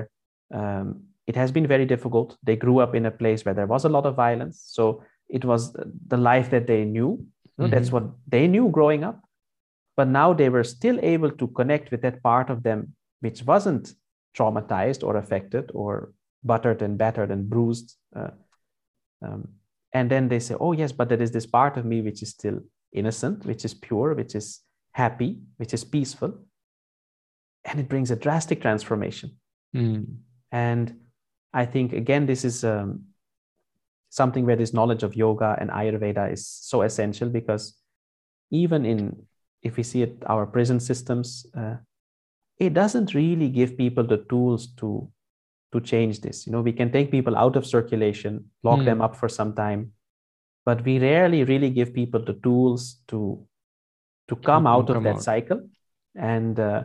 um, it has been very difficult. They grew up in a place where there was a lot of violence. So it was the life that they knew. Know, that's what they knew growing up but now they were still able to connect with that part of them which wasn't traumatized or affected or buttered and battered and bruised uh, um, and then they say oh yes but there is this part of me which is still innocent which is pure which is happy which is peaceful and it brings a drastic transformation Mm. and i think again this is um, something where this knowledge of yoga and ayurveda is so essential because even in if we see it our prison systems uh, it doesn't really give people the tools to to change this you know we can take people out of circulation lock Hmm. them up for some time but we rarely really give people the tools to to come them out of that out. cycle and uh,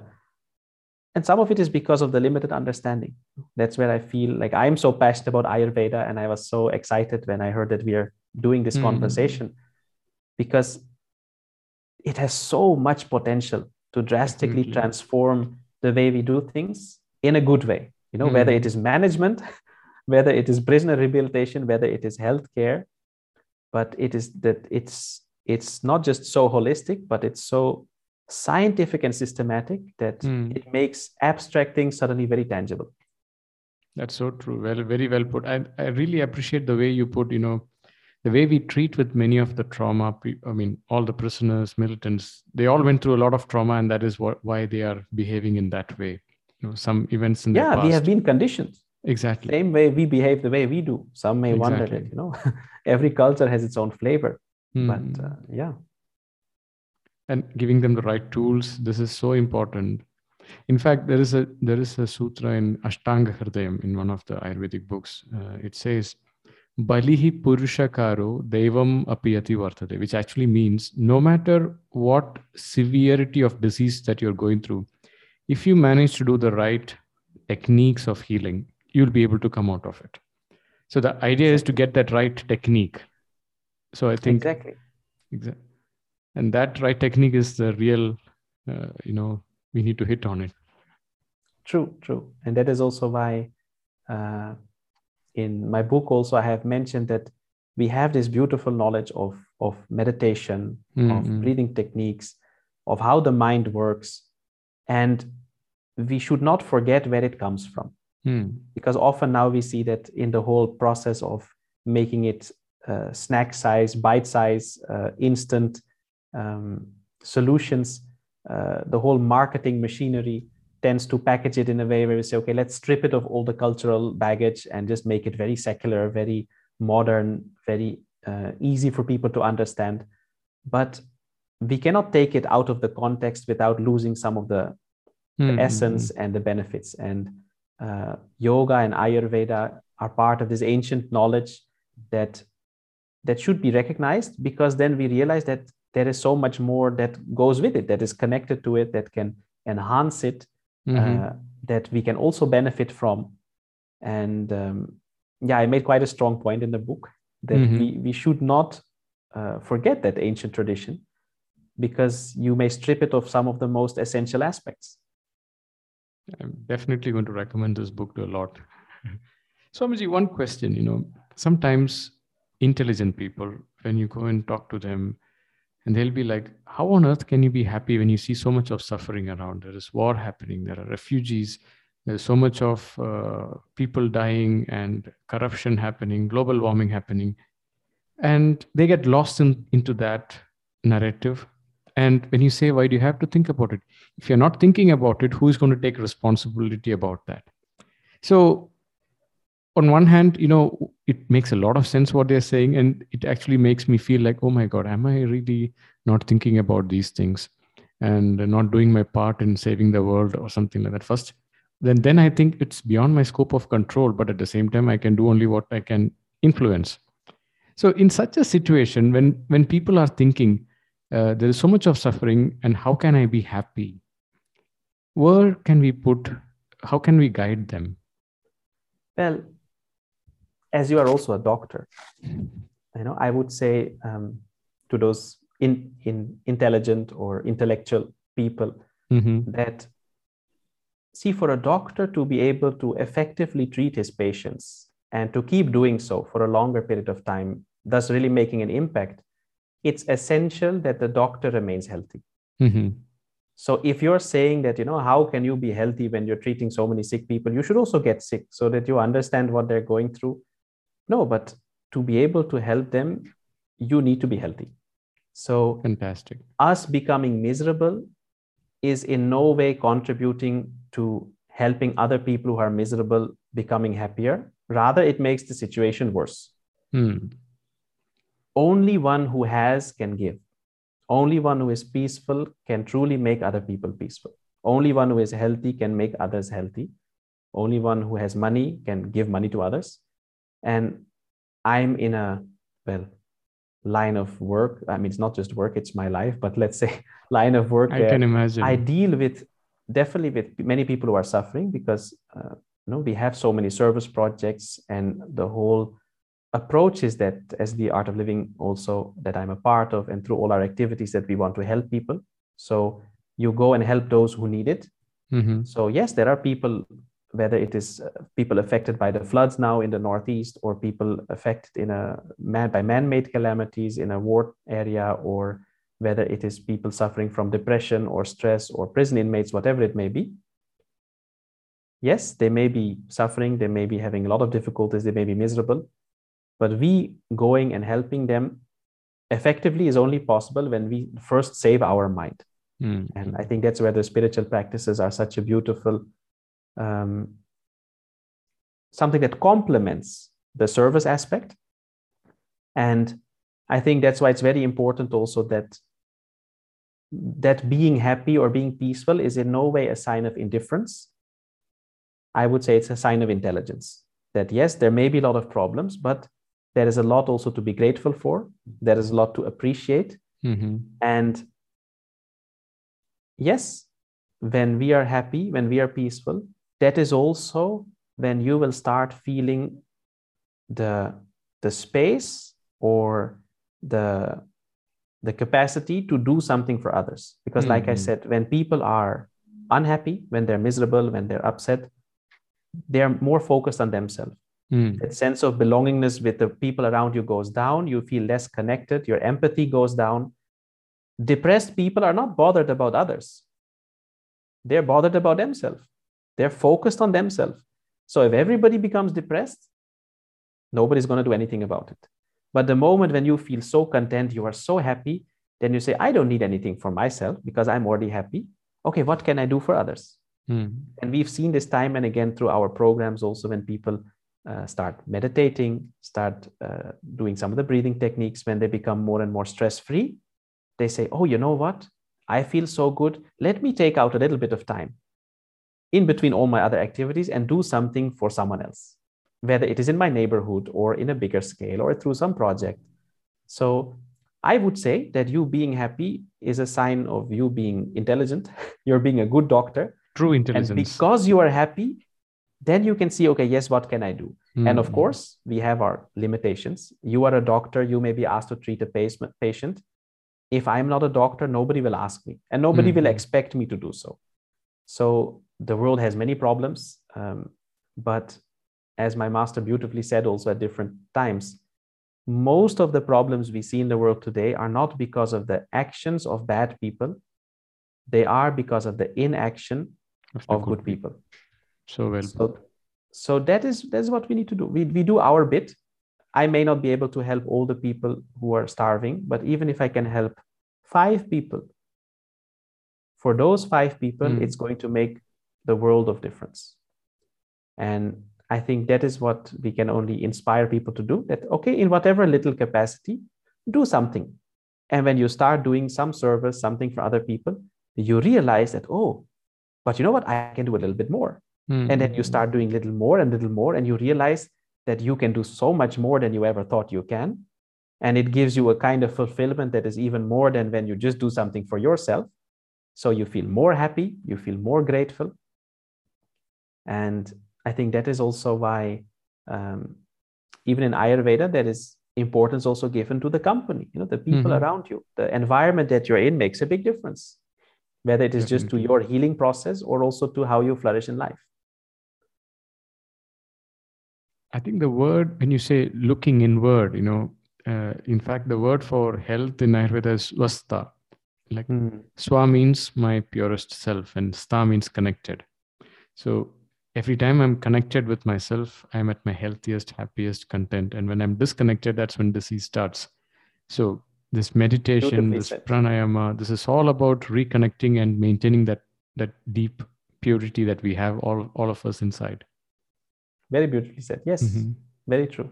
and some of it is because of the limited understanding that's where i feel like i'm so passionate about ayurveda and i was so excited when i heard that we are doing this Mhm. conversation because it has so much potential to drastically Definitely. transform the way we do things in a good way you know whether it is management whether it is prisoner rehabilitation whether it is healthcare but it is that it's it's not just so holistic but it's so scientific and systematic that Mm. it makes abstract things suddenly very tangible That's so true. Well, very well put. I, I really appreciate the way you put, you know, the way we treat with many of the trauma. I mean, all the prisoners, militants, they all went through a lot of trauma, and that is what why they are behaving in that way. You know, some events in yeah we have been conditioned exactly. same way we behave the way we do some may wonder Exactly. that you know every culture has its own flavor but Mm. uh, yeah and giving them the right tools this is so important in fact there is a there is a sutra in ashtanga hridayam in one of the ayurvedic books uh, it says balihi purushakaro devam apiyati vartate which actually means no matter what severity of disease that you're going through if you manage to do the right techniques of healing you'll be able to come out of it so the idea is to get that right technique so i think exactly Exactly. And that right technique is the real, uh, you know, we need to hit on it. True, true. And that is also why uh, in my book also I have mentioned that we have this beautiful knowledge of, of meditation, Mm, of mm. breathing techniques, of how the mind works. And we should not forget where it comes from. Hmm. Because often now we see that in the whole process of making it uh, snack size, bite size, uh, instant um, solutions, uh, the whole marketing machinery tends to package it in a way where we say, okay, let's strip it of all the cultural baggage and just make it very secular, very modern, very uh, easy for people to understand. But we cannot take it out of the context without losing some of the, the Hmm, essence and the benefits. And uh, yoga and Ayurveda are part of this ancient knowledge that that should be recognized because then we realize that there is so much more that goes with it that is connected to it that can enhance it Mhm. uh, that we can also benefit from and um, yeah i made quite a strong point in the book that Mhm. we, we should not uh, forget that ancient tradition because you may strip it of some of the most essential aspects I'm definitely going to recommend this book to a lot. Swamiji, one question, you know, sometimes intelligent people, when you go and talk to them, and they'll be like how on earth can you be happy when you see so much of suffering around? There is war happening. There are refugees. There's so much of uh, people dying and corruption happening global warming happening. And they get lost in, into that narrative. And when you say why do you have to think about it? If you're not thinking about it who is going to take responsibility about that? So on one hand you know it makes a lot of sense what they're saying and it actually makes me feel like oh my god am i really not thinking about these things and not doing my part in saving the world or something like that? First then then i think it's beyond my scope of control but at the same time i can do only what i can influence. So in such a situation when when people are thinking uh, there is so much of suffering and how can i be happy? Where can we put how can we guide them? Well as you are also a doctor you know i would say um, to those in, in intelligent or intellectual people mm-hmm. that see for a doctor to be able to effectively treat his patients and to keep doing so for a longer period of time thus really making an impact it's essential that the doctor remains healthy mm-hmm. so if you're saying that you know how can you be healthy when you're treating so many sick people you should also get sick so that you understand what they're going through no but to be able to help them you need to be healthy. So fantastic. us becoming miserable is in no way contributing to helping other people who are miserable becoming happier. Rather it makes the situation worse. Hmm. only one who has can give. Only one who is peaceful can truly make other people peaceful. Only one who is healthy can make others healthy. Only one who has money can give money to others and i'm in a well line of work. I mean it's not just work it's my life but let's say line of work i can imagine. I deal with definitely with many people who are suffering because uh, you know we have so many service projects and the whole approach is that as the art of living also that i'm a part of and through all our activities that we want to help people. So you go and help those who need it. Mm-hmm. so yes there are people whether it is uh, people affected by the floods now in the northeast or people affected in a man by man-made calamities in a war area or whether it is people suffering from depression or stress or prison inmates whatever it may be yes they may be suffering they may be having a lot of difficulties they may be miserable but we going and helping them effectively is only possible when we first save our mind Mm. and i think that's where the spiritual practices are such a beautiful um, something that complements the service aspect. And I think that's why it's very important also that that being happy or being peaceful is in no way a sign of indifference. I would say it's a sign of intelligence. That yes, there may be a lot of problems, but there is a lot also to be grateful for. There is a lot to appreciate. Mm-hmm. And yes, when we are happy, when we are peaceful, that is also when you will start feeling the the space or the the capacity to do something for others. Because like i Mhm. said when people are unhappy when they're miserable when they're upset they're more focused on themselves. Mm. that sense of belongingness with the people around you goes down. You feel less connected. Your empathy goes down. Depressed people are not bothered about others. They're bothered about themselves they're focused on themselves. So if everybody becomes depressed nobody's going to do anything about it. But the moment when you feel so content you are so happy then you say i don't need anything for myself because i'm already happy. Okay what can i do for others? Mm. and we've seen this time and again through our programs also when people uh, start meditating start uh, doing some of the breathing techniques. When they become more and more stress free they say oh you know what? I feel so good. Let me take out a little bit of time in between all my other activities and do something for someone else whether it is in my neighborhood or in a bigger scale or through some project. So i would say that you being happy is a sign of you being intelligent. You're being a good doctor. True intelligence. and because you are happy then you can see okay yes what can i do? And of Mm. course we have our limitations. You are a doctor. You may be asked to treat a patient. If i'm not a doctor nobody will ask me and nobody will Mhm. expect me to do so. So the world has many problems um, but as my master beautifully said also at different times most of the problems we see in the world today are not because of the actions of bad people, they are because of the inaction Of the of good people. So well. So, so that is that's what we need to do. We, we do our bit. I may not be able to help all the people who are starving, but even if I can help five people, for those five people, Mm. it's going to make the world of difference. And I think that is what we can only inspire people to do. That okay, in whatever little capacity, do something. And when you start doing some service, something for other people, you realize that, oh, but you know what? I can do a little bit more Mm. and then you start doing little more and little more and you realize that you can do so much more than you ever thought you can and it gives you a kind of fulfillment that is even more than when you just do something for yourself so you feel more happy you feel more grateful and i think that is also why um, even in ayurveda there is importance also given to the company you know the people Mhm. around you the environment that you're in makes a big difference whether it is just to your healing process or also to how you flourish in life I think the word, when you say looking inward, you know, uh, in fact, the word for health in Ayurveda is swastha. Like swa means my purest self, and sta means connected. So every time I'm connected with myself, I'm at my healthiest, happiest, content. And when I'm disconnected, that's when disease starts. So this meditation, this said. pranayama, this is all about reconnecting and maintaining that that deep purity that we have all all of us inside. Very beautifully said. Yes, Mhm. very true.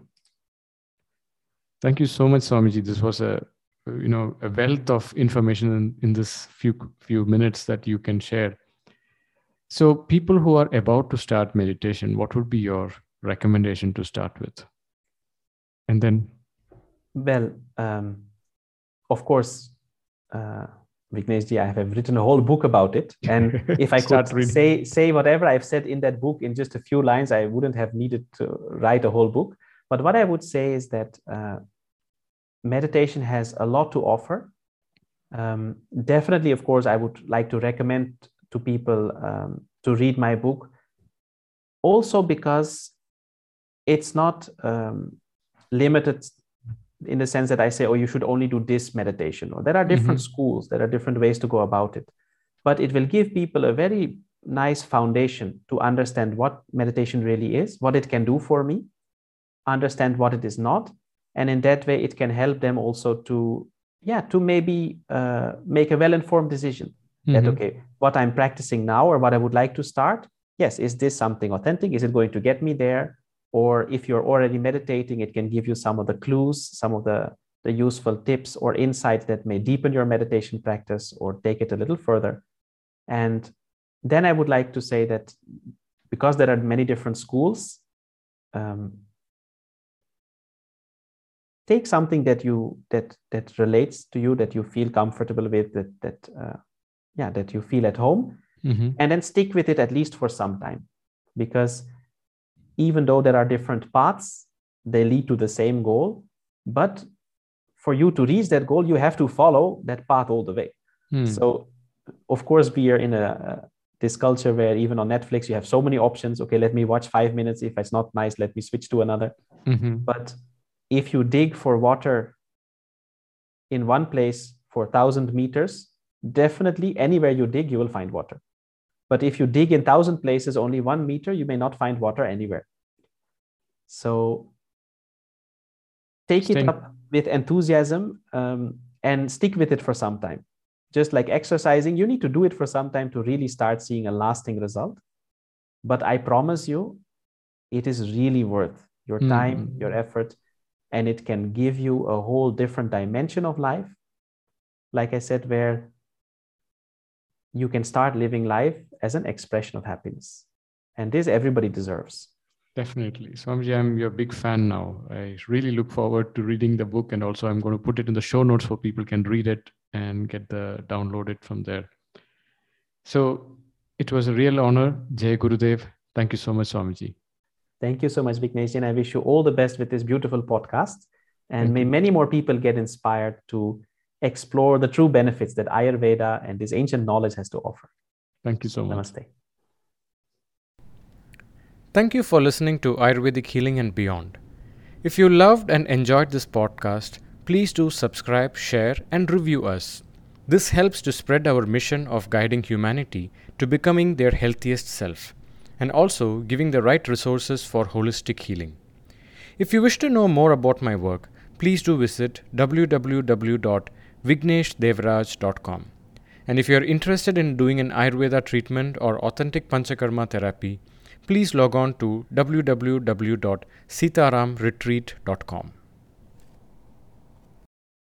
Thank you so much, Swamiji. This was a you know a wealth of information in, in this few few minutes that you can share. So, people who are about to start meditation, what would be your recommendation to start with? And then, Well, um, of course, uh, Vigneshji, I have written a whole book about it. And if I could reading. say say whatever I've said in that book in just a few lines, I wouldn't have needed to write a whole book. But what I would say is that uh, meditation has a lot to offer. Um, definitely, of course, I would like to recommend to people um, to read my book. Also, because it's not um, limited in the sense that I say, oh, you should only do this meditation, or there are different schools, there are different ways to go about it. But it will give people a very nice foundation to understand what meditation really is, what it can do for me, understand what it is not, and in that way, it can help them also to, yeah, to maybe uh, make a well-informed decision that Mhm. okay, what I'm practicing now or what I would like to start, yes, is this something authentic? Is it going to get me there? Or if you're already meditating, it can give you some of the clues, some of the, the useful tips or insights that may deepen your meditation practice or take it a little further. And then I would like to say that because there are many different schools, um, take something that you that that relates to you, that you feel comfortable with, that that uh, yeah, that you feel at home, Mhm. and then stick with it at least for some time. Because even though there are different paths they lead to the same goal. But for you to reach that goal you have to follow that path all the way. Mm. so of course we are in a, this culture where even on netflix you have so many options. Okay let me watch five minutes. If it's not nice let me switch to another. Mhm. but if you dig for water in one place for 1000 meters definitely anywhere you dig you will find water. But if you dig in 1000 places only one meter you may not find water anywhere. So take it up with enthusiasm um, and stick with it for some time. Just like exercising you need to do it for some time to really start seeing a lasting result. But i promise you it is really worth your Mm. time your effort and it can give you a whole different dimension of life. Like i said where you can start living life as an expression of happiness and this everybody deserves Definitely. Swamiji, I'm your big fan now. I really look forward to reading the book and also I'm going to put it in the show notes so people can read it and get the download it from there. So it was a real honor. Jai Gurudev. Thank you so much, Swamiji. thank you so much vignesh and i wish you all the best with this beautiful podcast and Thank may you. many more people get inspired to explore the true benefits that ayurveda and this ancient knowledge has to offer Thank you so much. namaste Thank you for listening to Ayurvedic Healing and Beyond. If you loved and enjoyed this podcast, please do subscribe, share, and review us. This helps to spread our mission of guiding humanity to becoming their healthiest self and also giving the right resources for holistic healing. If you wish to know more about my work, please do visit www.vigneshdevraj.com. And if you are interested in doing an Ayurveda treatment or authentic Panchakarma therapy, please log on to www.sitaramretreat.com.